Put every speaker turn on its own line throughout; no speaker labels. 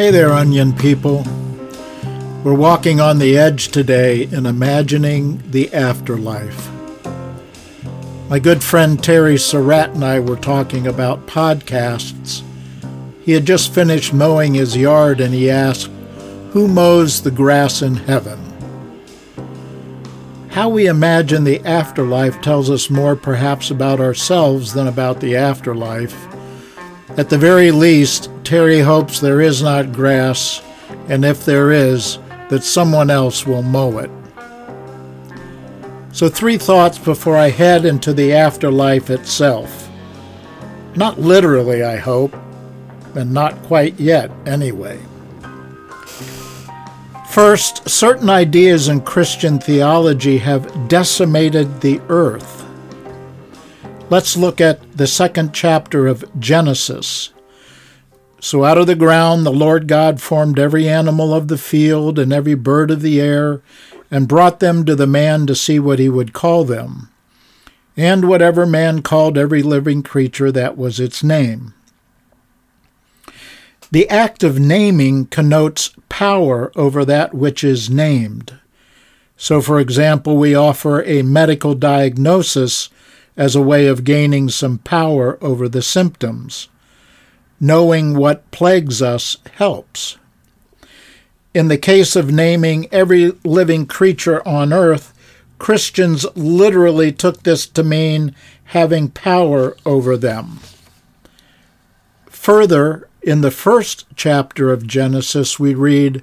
Hey there, onion people. We're walking on the edge today in imagining the afterlife. My good friend Terry Surratt and I were talking about podcasts. He had just finished mowing his yard and he asked, Who mows the grass in heaven? How we imagine the afterlife tells us more perhaps about ourselves than about the afterlife. At the very least, Terry hopes there is not grass, and if there is, that someone else will mow it. So, three thoughts before I head into the afterlife itself. Not literally, I hope, and not quite yet, anyway. First, certain ideas in Christian theology have decimated the earth. Let's look at the second chapter of Genesis. So out of the ground the Lord God formed every animal of the field and every bird of the air, and brought them to the man to see what he would call them. And whatever man called every living creature, that was its name. The act of naming connotes power over that which is named. So, for example, we offer a medical diagnosis as a way of gaining some power over the symptoms. Knowing what plagues us helps. In the case of naming every living creature on earth, Christians literally took this to mean having power over them. Further, in the first chapter of Genesis, we read,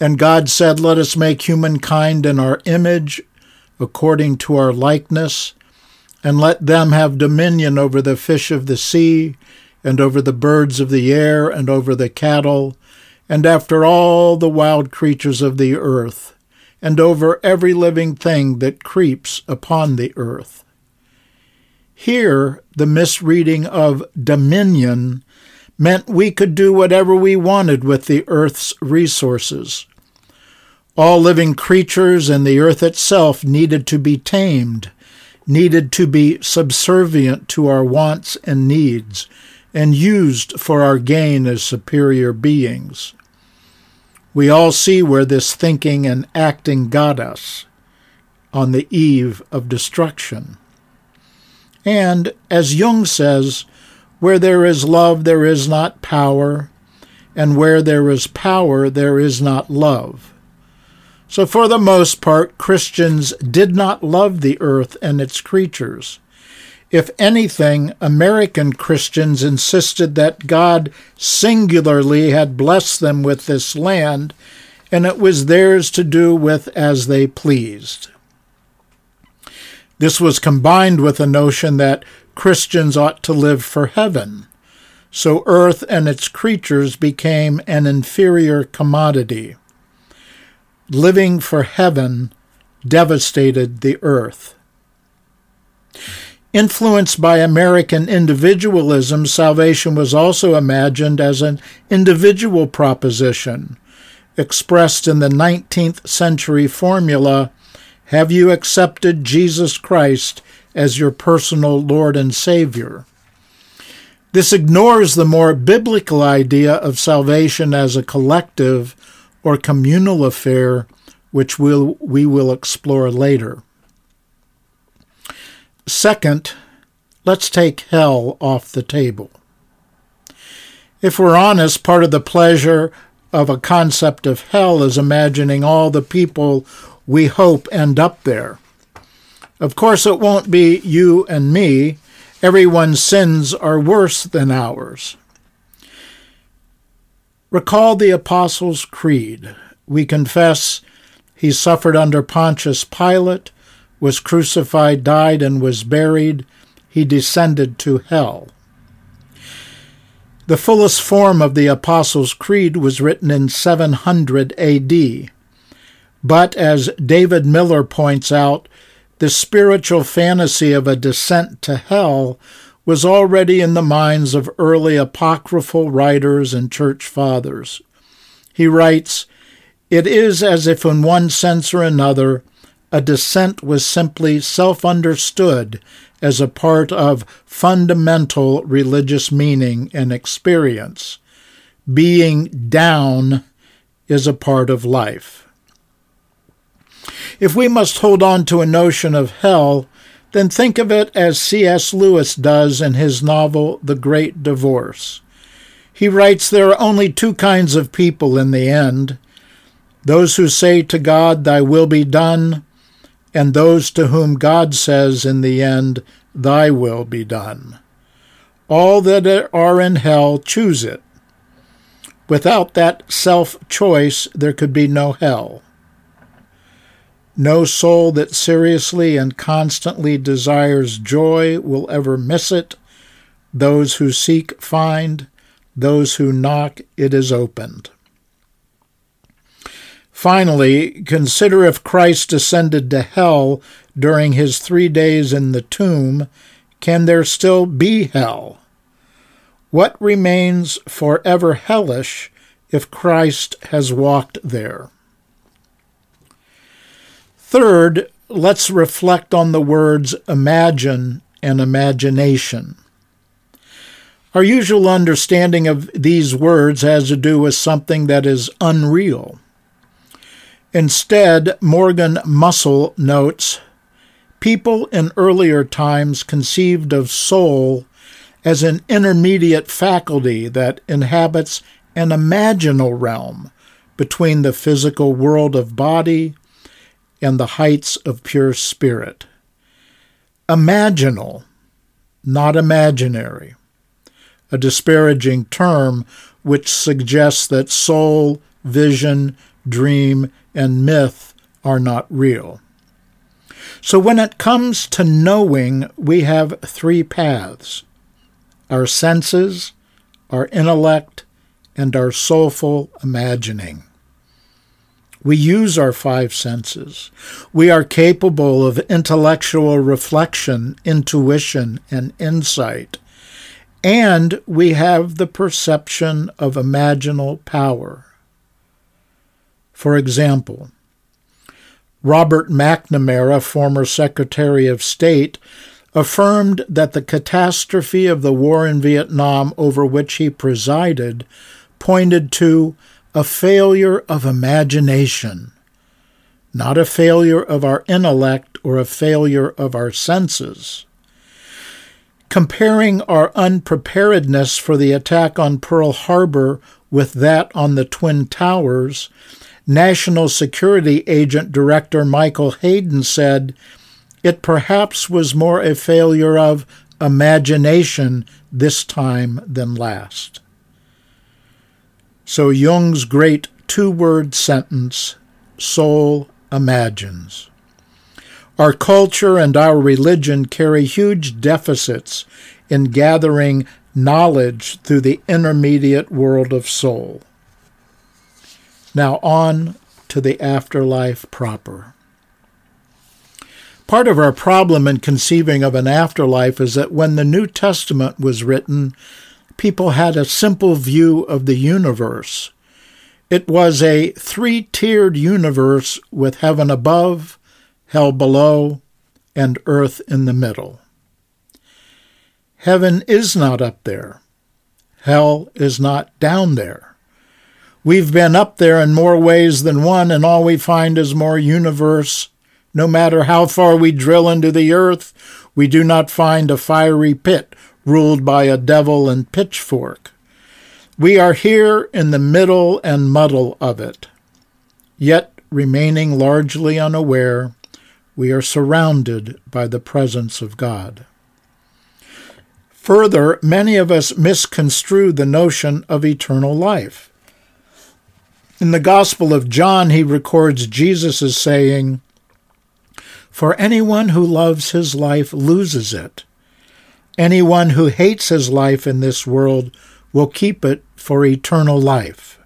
And God said, Let us make humankind in our image, according to our likeness, and let them have dominion over the fish of the sea, and over the birds of the air, and over the cattle, and after all the wild creatures of the earth, and over every living thing that creeps upon the earth. Here, the misreading of dominion meant we could do whatever we wanted with the earth's resources. All living creatures and the earth itself needed to be tamed, needed to be subservient to our wants and needs, and used for our gain as superior beings. We all see where this thinking and acting got us on the eve of destruction. And, as Jung says, where there is love, there is not power, and where there is power, there is not love. So, for the most part, Christians did not love the earth and its creatures. If anything, American Christians insisted that God singularly had blessed them with this land, and it was theirs to do with as they pleased. This was combined with the notion that Christians ought to live for heaven. So earth and its creatures became an inferior commodity. Living for heaven devastated the earth. Influenced by American individualism, salvation was also imagined as an individual proposition, expressed in the 19th century formula Have you accepted Jesus Christ as your personal Lord and Savior. This ignores the more biblical idea of salvation as a collective or communal affair, which we'll, we will explore later. Second, let's take hell off the table. If we're honest, part of the pleasure of a concept of hell is imagining all the people we hope end up there. Of course, it won't be you and me. Everyone's sins are worse than ours. Recall the Apostles' Creed. We confess he suffered under Pontius Pilate, was crucified, died, and was buried. He descended to hell. The fullest form of the Apostles' Creed was written in 700 AD. But as David Miller points out, the spiritual fantasy of a descent to hell was already in the minds of early apocryphal writers and church fathers. He writes, It is as if, in one sense or another, a descent was simply self understood as a part of fundamental religious meaning and experience. being down is a part of life. If we must hold on to a notion of hell, then think of it as C.S. Lewis does in his novel The Great Divorce. He writes there are only two kinds of people in the end those who say to God, Thy will be done, and those to whom God says in the end, Thy will be done. All that are in hell choose it. Without that self choice, there could be no hell. No soul that seriously and constantly desires joy will ever miss it. Those who seek find, those who knock, it is opened. Finally, consider if Christ descended to hell during his three days in the tomb, can there still be hell? What remains forever hellish if Christ has walked there? Third, let's reflect on the words imagine and imagination. Our usual understanding of these words has to do with something that is unreal. Instead, Morgan Mussel notes people in earlier times conceived of soul as an intermediate faculty that inhabits an imaginal realm between the physical world of body and the heights of pure spirit. Imaginal, not imaginary a disparaging term which suggests that soul, vision, dream, and myth are not real. So when it comes to knowing, we have three paths our senses, our intellect, and our soulful imagining. We use our five senses. We are capable of intellectual reflection, intuition, and insight and we have the perception of imaginal power. For example, Robert McNamara, former Secretary of State, affirmed that the catastrophe of the war in Vietnam over which he presided pointed to a failure of imagination, not a failure of our intellect or a failure of our senses. Comparing our unpreparedness for the attack on Pearl Harbor with that on the Twin Towers, National Security Agent Director Michael Hayden said, It perhaps was more a failure of imagination this time than last. So Jung's great two word sentence, soul imagines. Our culture and our religion carry huge deficits in gathering knowledge through the intermediate world of soul. Now, on to the afterlife proper. Part of our problem in conceiving of an afterlife is that when the New Testament was written, people had a simple view of the universe. It was a three tiered universe with heaven above, hell below, and earth in the middle. Heaven is not up there. Hell is not down there. We've been up there in more ways than one, and all we find is more universe. No matter how far we drill into the earth, we do not find a fiery pit ruled by a devil and pitchfork. We are here in the middle and muddle of it, yet remaining largely unaware we are surrounded by the presence of God. Further, many of us misconstrue the notion of eternal life. In the Gospel of John, he records Jesus as saying, For anyone who loves his life loses it. Anyone who hates his life in this world will keep it for eternal life.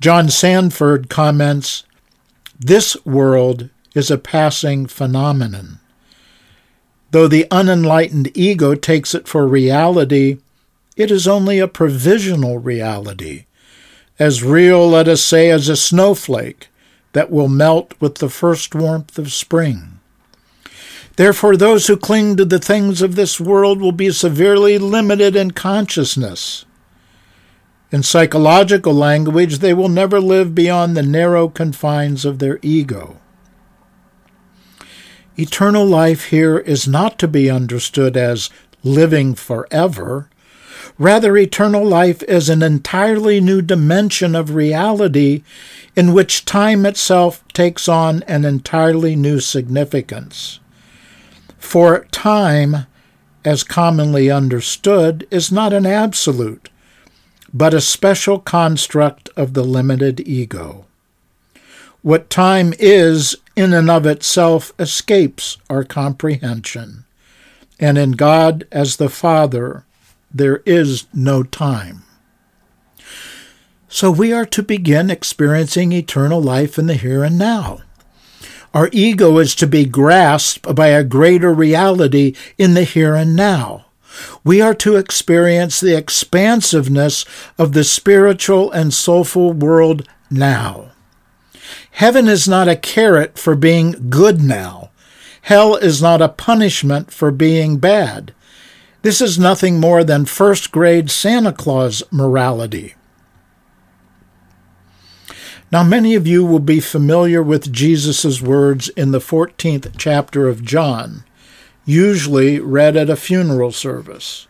John Sanford comments, This world is a passing phenomenon. Though the unenlightened ego takes it for reality, it is only a provisional reality, as real, let us say, as a snowflake that will melt with the first warmth of spring. Therefore, those who cling to the things of this world will be severely limited in consciousness. In psychological language, they will never live beyond the narrow confines of their ego. Eternal life here is not to be understood as living forever. Rather, eternal life is an entirely new dimension of reality in which time itself takes on an entirely new significance. For time, as commonly understood, is not an absolute, but a special construct of the limited ego. What time is in and of itself escapes our comprehension, and in God as the Father there is no time. So we are to begin experiencing eternal life in the here and now. Our ego is to be grasped by a greater reality in the here and now. We are to experience the expansiveness of the spiritual and soulful world now. Heaven is not a carrot for being good now. Hell is not a punishment for being bad. This is nothing more than first grade Santa Claus morality. Now, many of you will be familiar with Jesus' words in the 14th chapter of John, usually read at a funeral service.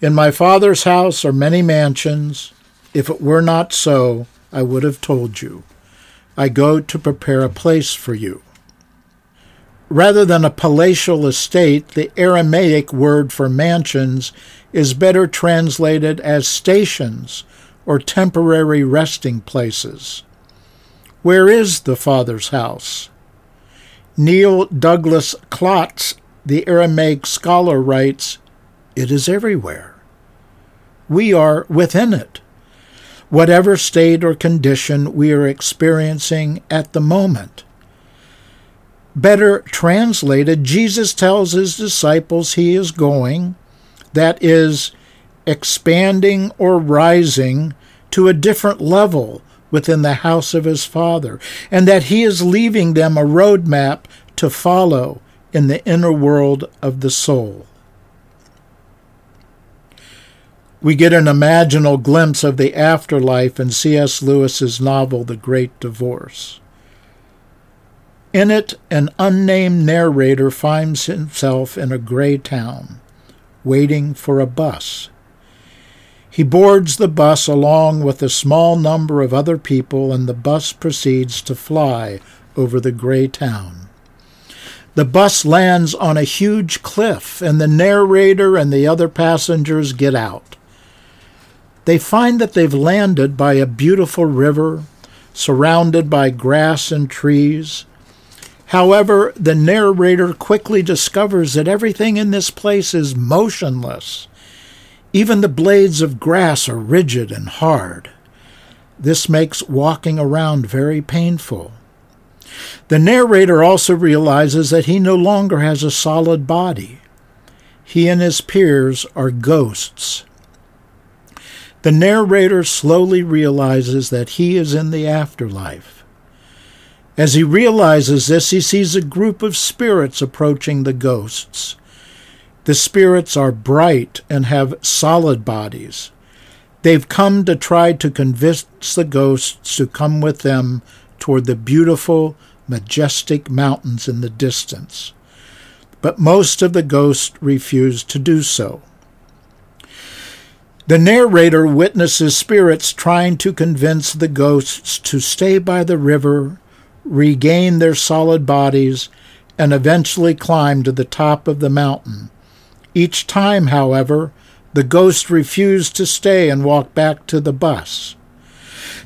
In my Father's house are many mansions. If it were not so, I would have told you. I go to prepare a place for you. Rather than a palatial estate, the Aramaic word for mansions is better translated as stations or temporary resting places. Where is the Father's house? Neil Douglas Klotz, the Aramaic scholar, writes, It is everywhere. We are within it whatever state or condition we are experiencing at the moment. Better translated, Jesus tells his disciples he is going, that is, expanding or rising to a different level within the house of his Father, and that he is leaving them a roadmap to follow in the inner world of the soul. We get an imaginal glimpse of the afterlife in C.S. Lewis's novel The Great Divorce. In it, an unnamed narrator finds himself in a gray town, waiting for a bus. He boards the bus along with a small number of other people, and the bus proceeds to fly over the gray town. The bus lands on a huge cliff, and the narrator and the other passengers get out. They find that they've landed by a beautiful river, surrounded by grass and trees. However, the narrator quickly discovers that everything in this place is motionless. Even the blades of grass are rigid and hard. This makes walking around very painful. The narrator also realizes that he no longer has a solid body. He and his peers are ghosts. The narrator slowly realizes that he is in the afterlife. As he realizes this, he sees a group of spirits approaching the ghosts. The spirits are bright and have solid bodies. They've come to try to convince the ghosts to come with them toward the beautiful, majestic mountains in the distance. But most of the ghosts refuse to do so. The narrator witnesses spirits trying to convince the ghosts to stay by the river, regain their solid bodies, and eventually climb to the top of the mountain. Each time, however, the ghost refused to stay and walk back to the bus.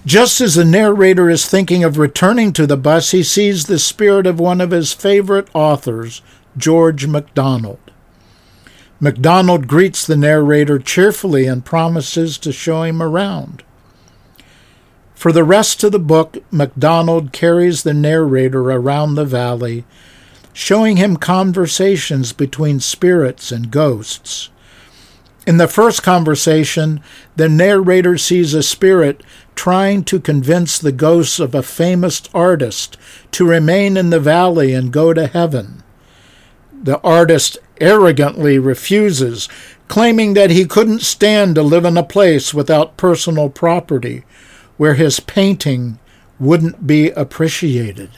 Just as the narrator is thinking of returning to the bus, he sees the spirit of one of his favorite authors, George MacDonald. MacDonald greets the narrator cheerfully and promises to show him around. For the rest of the book, MacDonald carries the narrator around the valley, showing him conversations between spirits and ghosts. In the first conversation, the narrator sees a spirit trying to convince the ghosts of a famous artist to remain in the valley and go to heaven. The artist arrogantly refuses, claiming that he couldn't stand to live in a place without personal property, where his painting wouldn't be appreciated.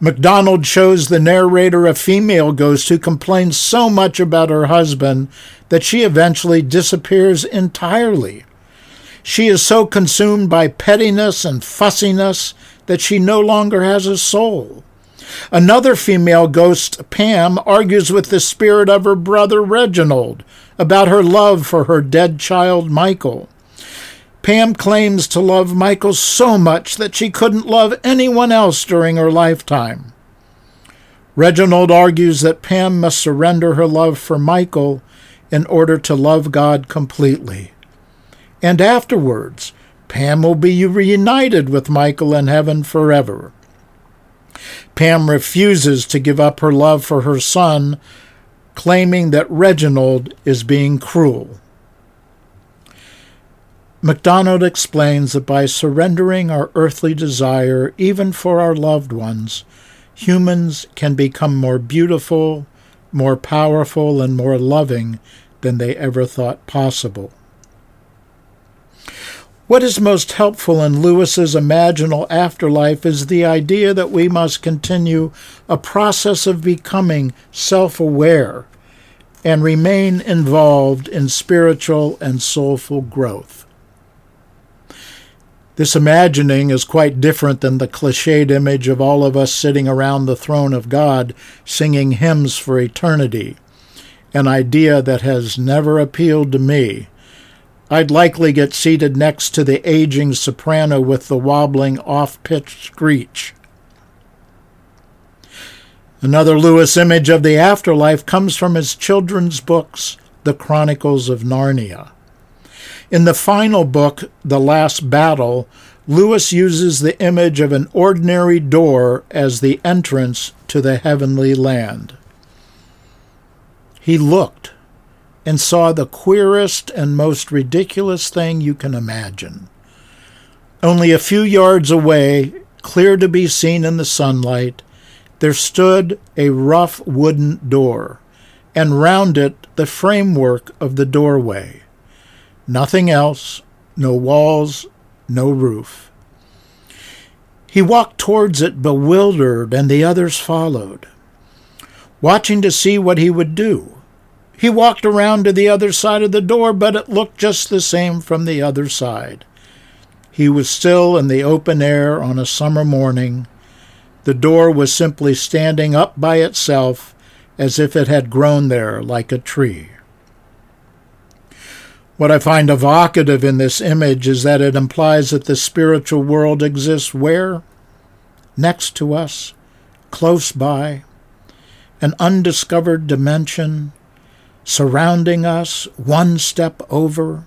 MacDonald shows the narrator a female ghost who complains so much about her husband that she eventually disappears entirely. She is so consumed by pettiness and fussiness that she no longer has a soul. Another female ghost, Pam, argues with the spirit of her brother Reginald about her love for her dead child Michael. Pam claims to love Michael so much that she couldn't love anyone else during her lifetime. Reginald argues that Pam must surrender her love for Michael in order to love God completely. And afterwards, Pam will be reunited with Michael in heaven forever. Pam refuses to give up her love for her son, claiming that Reginald is being cruel. MacDonald explains that by surrendering our earthly desire, even for our loved ones, humans can become more beautiful, more powerful, and more loving than they ever thought possible. What is most helpful in Lewis's imaginal afterlife is the idea that we must continue a process of becoming self aware and remain involved in spiritual and soulful growth. This imagining is quite different than the cliched image of all of us sitting around the throne of God singing hymns for eternity, an idea that has never appealed to me. I'd likely get seated next to the aging soprano with the wobbling off pitch screech. Another Lewis image of the afterlife comes from his children's books, The Chronicles of Narnia. In the final book, The Last Battle, Lewis uses the image of an ordinary door as the entrance to the heavenly land. He looked and saw the queerest and most ridiculous thing you can imagine. Only a few yards away, clear to be seen in the sunlight, there stood a rough wooden door, and round it the framework of the doorway. Nothing else, no walls, no roof. He walked towards it bewildered, and the others followed, watching to see what he would do. He walked around to the other side of the door, but it looked just the same from the other side. He was still in the open air on a summer morning. The door was simply standing up by itself as if it had grown there like a tree. What I find evocative in this image is that it implies that the spiritual world exists where? Next to us, close by, an undiscovered dimension, surrounding us, one step over,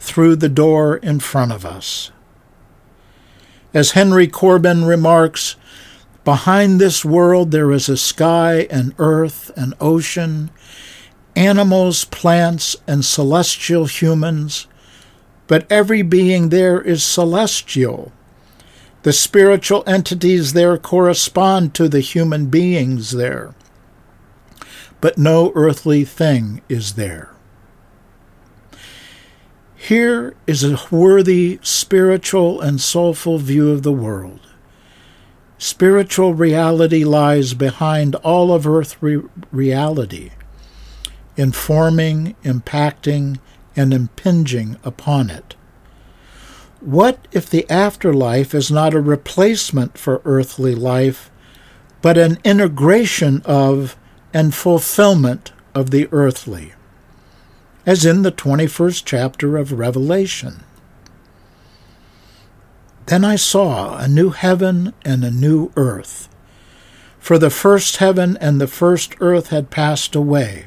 through the door in front of us. As Henry Corbin remarks, behind this world there is a sky an earth an ocean animals, plants, and celestial humans, but every being there is celestial. The spiritual entities there correspond to the human beings there, but no earthly thing is there. Here is a worthy spiritual and soulful view of the world. Spiritual reality lies behind all of earth re- reality informing, impacting, and impinging upon it. What if the afterlife is not a replacement for earthly life, but an integration of and fulfillment of the earthly? As in the 21st chapter of Revelation. Then I saw a new heaven and a new earth. For the first heaven and the first earth had passed away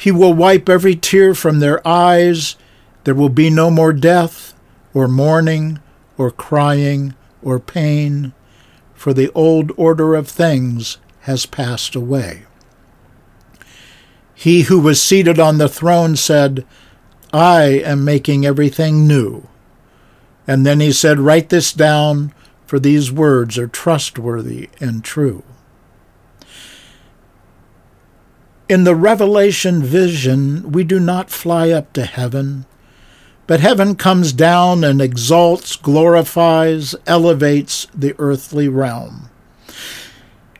He will wipe every tear from their eyes. There will be no more death, or mourning, or crying, or pain, for the old order of things has passed away. He who was seated on the throne said, I am making everything new. And then he said, Write this down, for these words are trustworthy and true. In the Revelation vision, we do not fly up to heaven, but heaven comes down and exalts, glorifies, elevates the earthly realm.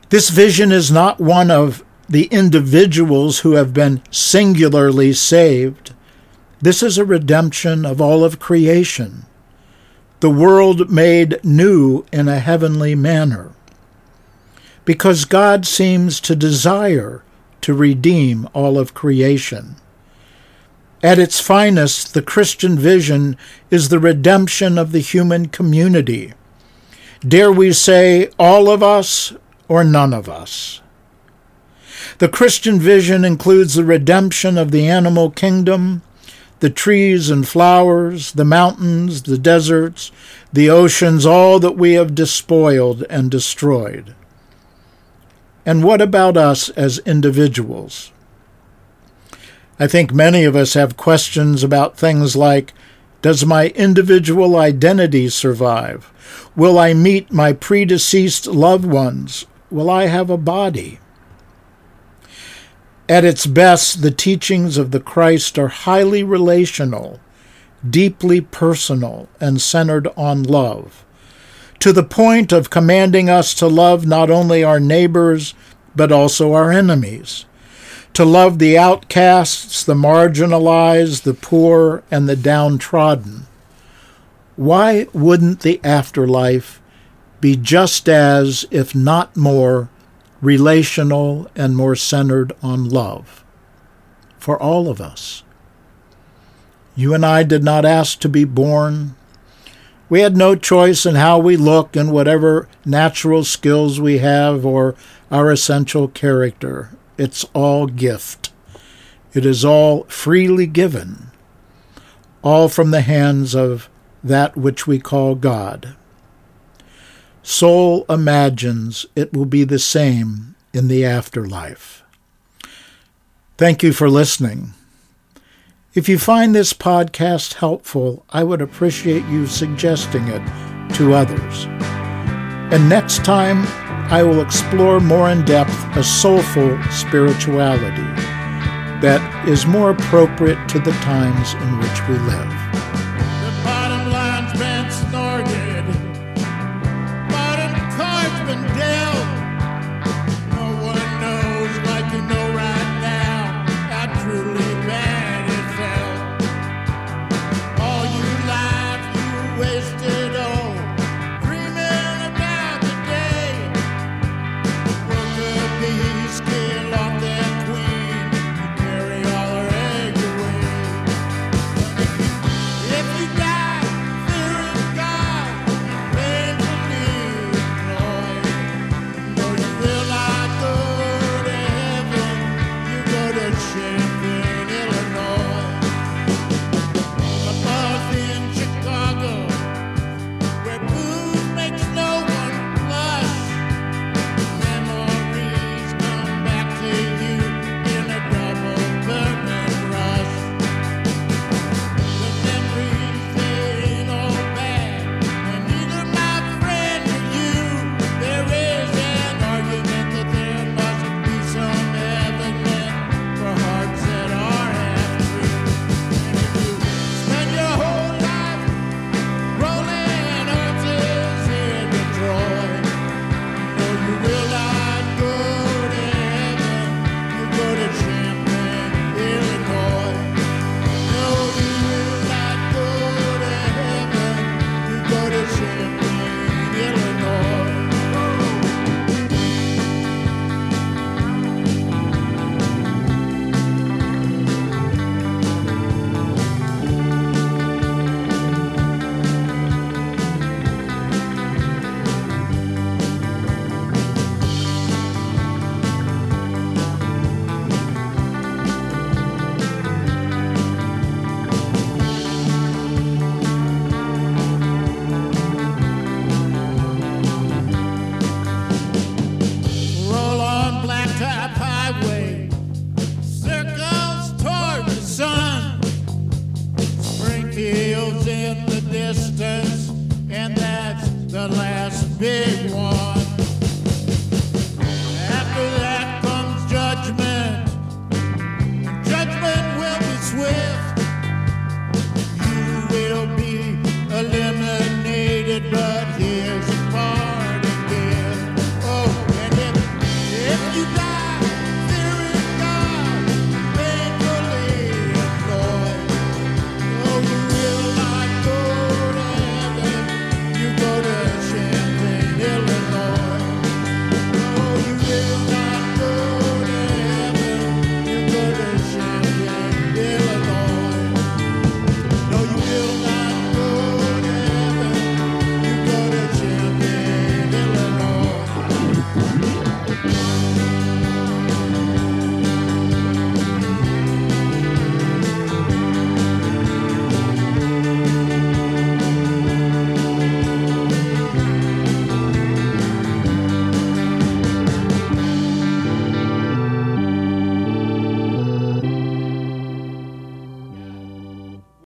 This vision is not one of the individuals who have been singularly saved. This is a redemption of all of creation, the world made new in a heavenly manner. Because God seems to desire to redeem all of creation. At its finest, the Christian vision is the redemption of the human community. Dare we say, all of us or none of us? The Christian vision includes the redemption of the animal kingdom, the trees and flowers, the mountains, the deserts, the oceans, all that we have despoiled and destroyed. And what about us as individuals? I think many of us have questions about things like Does my individual identity survive? Will I meet my predeceased loved ones? Will I have a body? At its best, the teachings of the Christ are highly relational, deeply personal, and centered on love to the point of commanding us to love not only our neighbors, but also our enemies, to love the outcasts, the marginalized, the poor, and the downtrodden. Why wouldn't the afterlife be just as, if not more, relational and more centered on love for all of us? You and I did not ask to be born we had no choice in how we look and whatever natural skills we have or our essential character. It's all gift. It is all freely given, all from the hands of that which we call God. Soul imagines it will be the same in the afterlife. Thank you for listening. If you find this podcast helpful, I would appreciate you suggesting it to others. And next time, I will explore more in depth a soulful spirituality that is more appropriate to the times in which we live.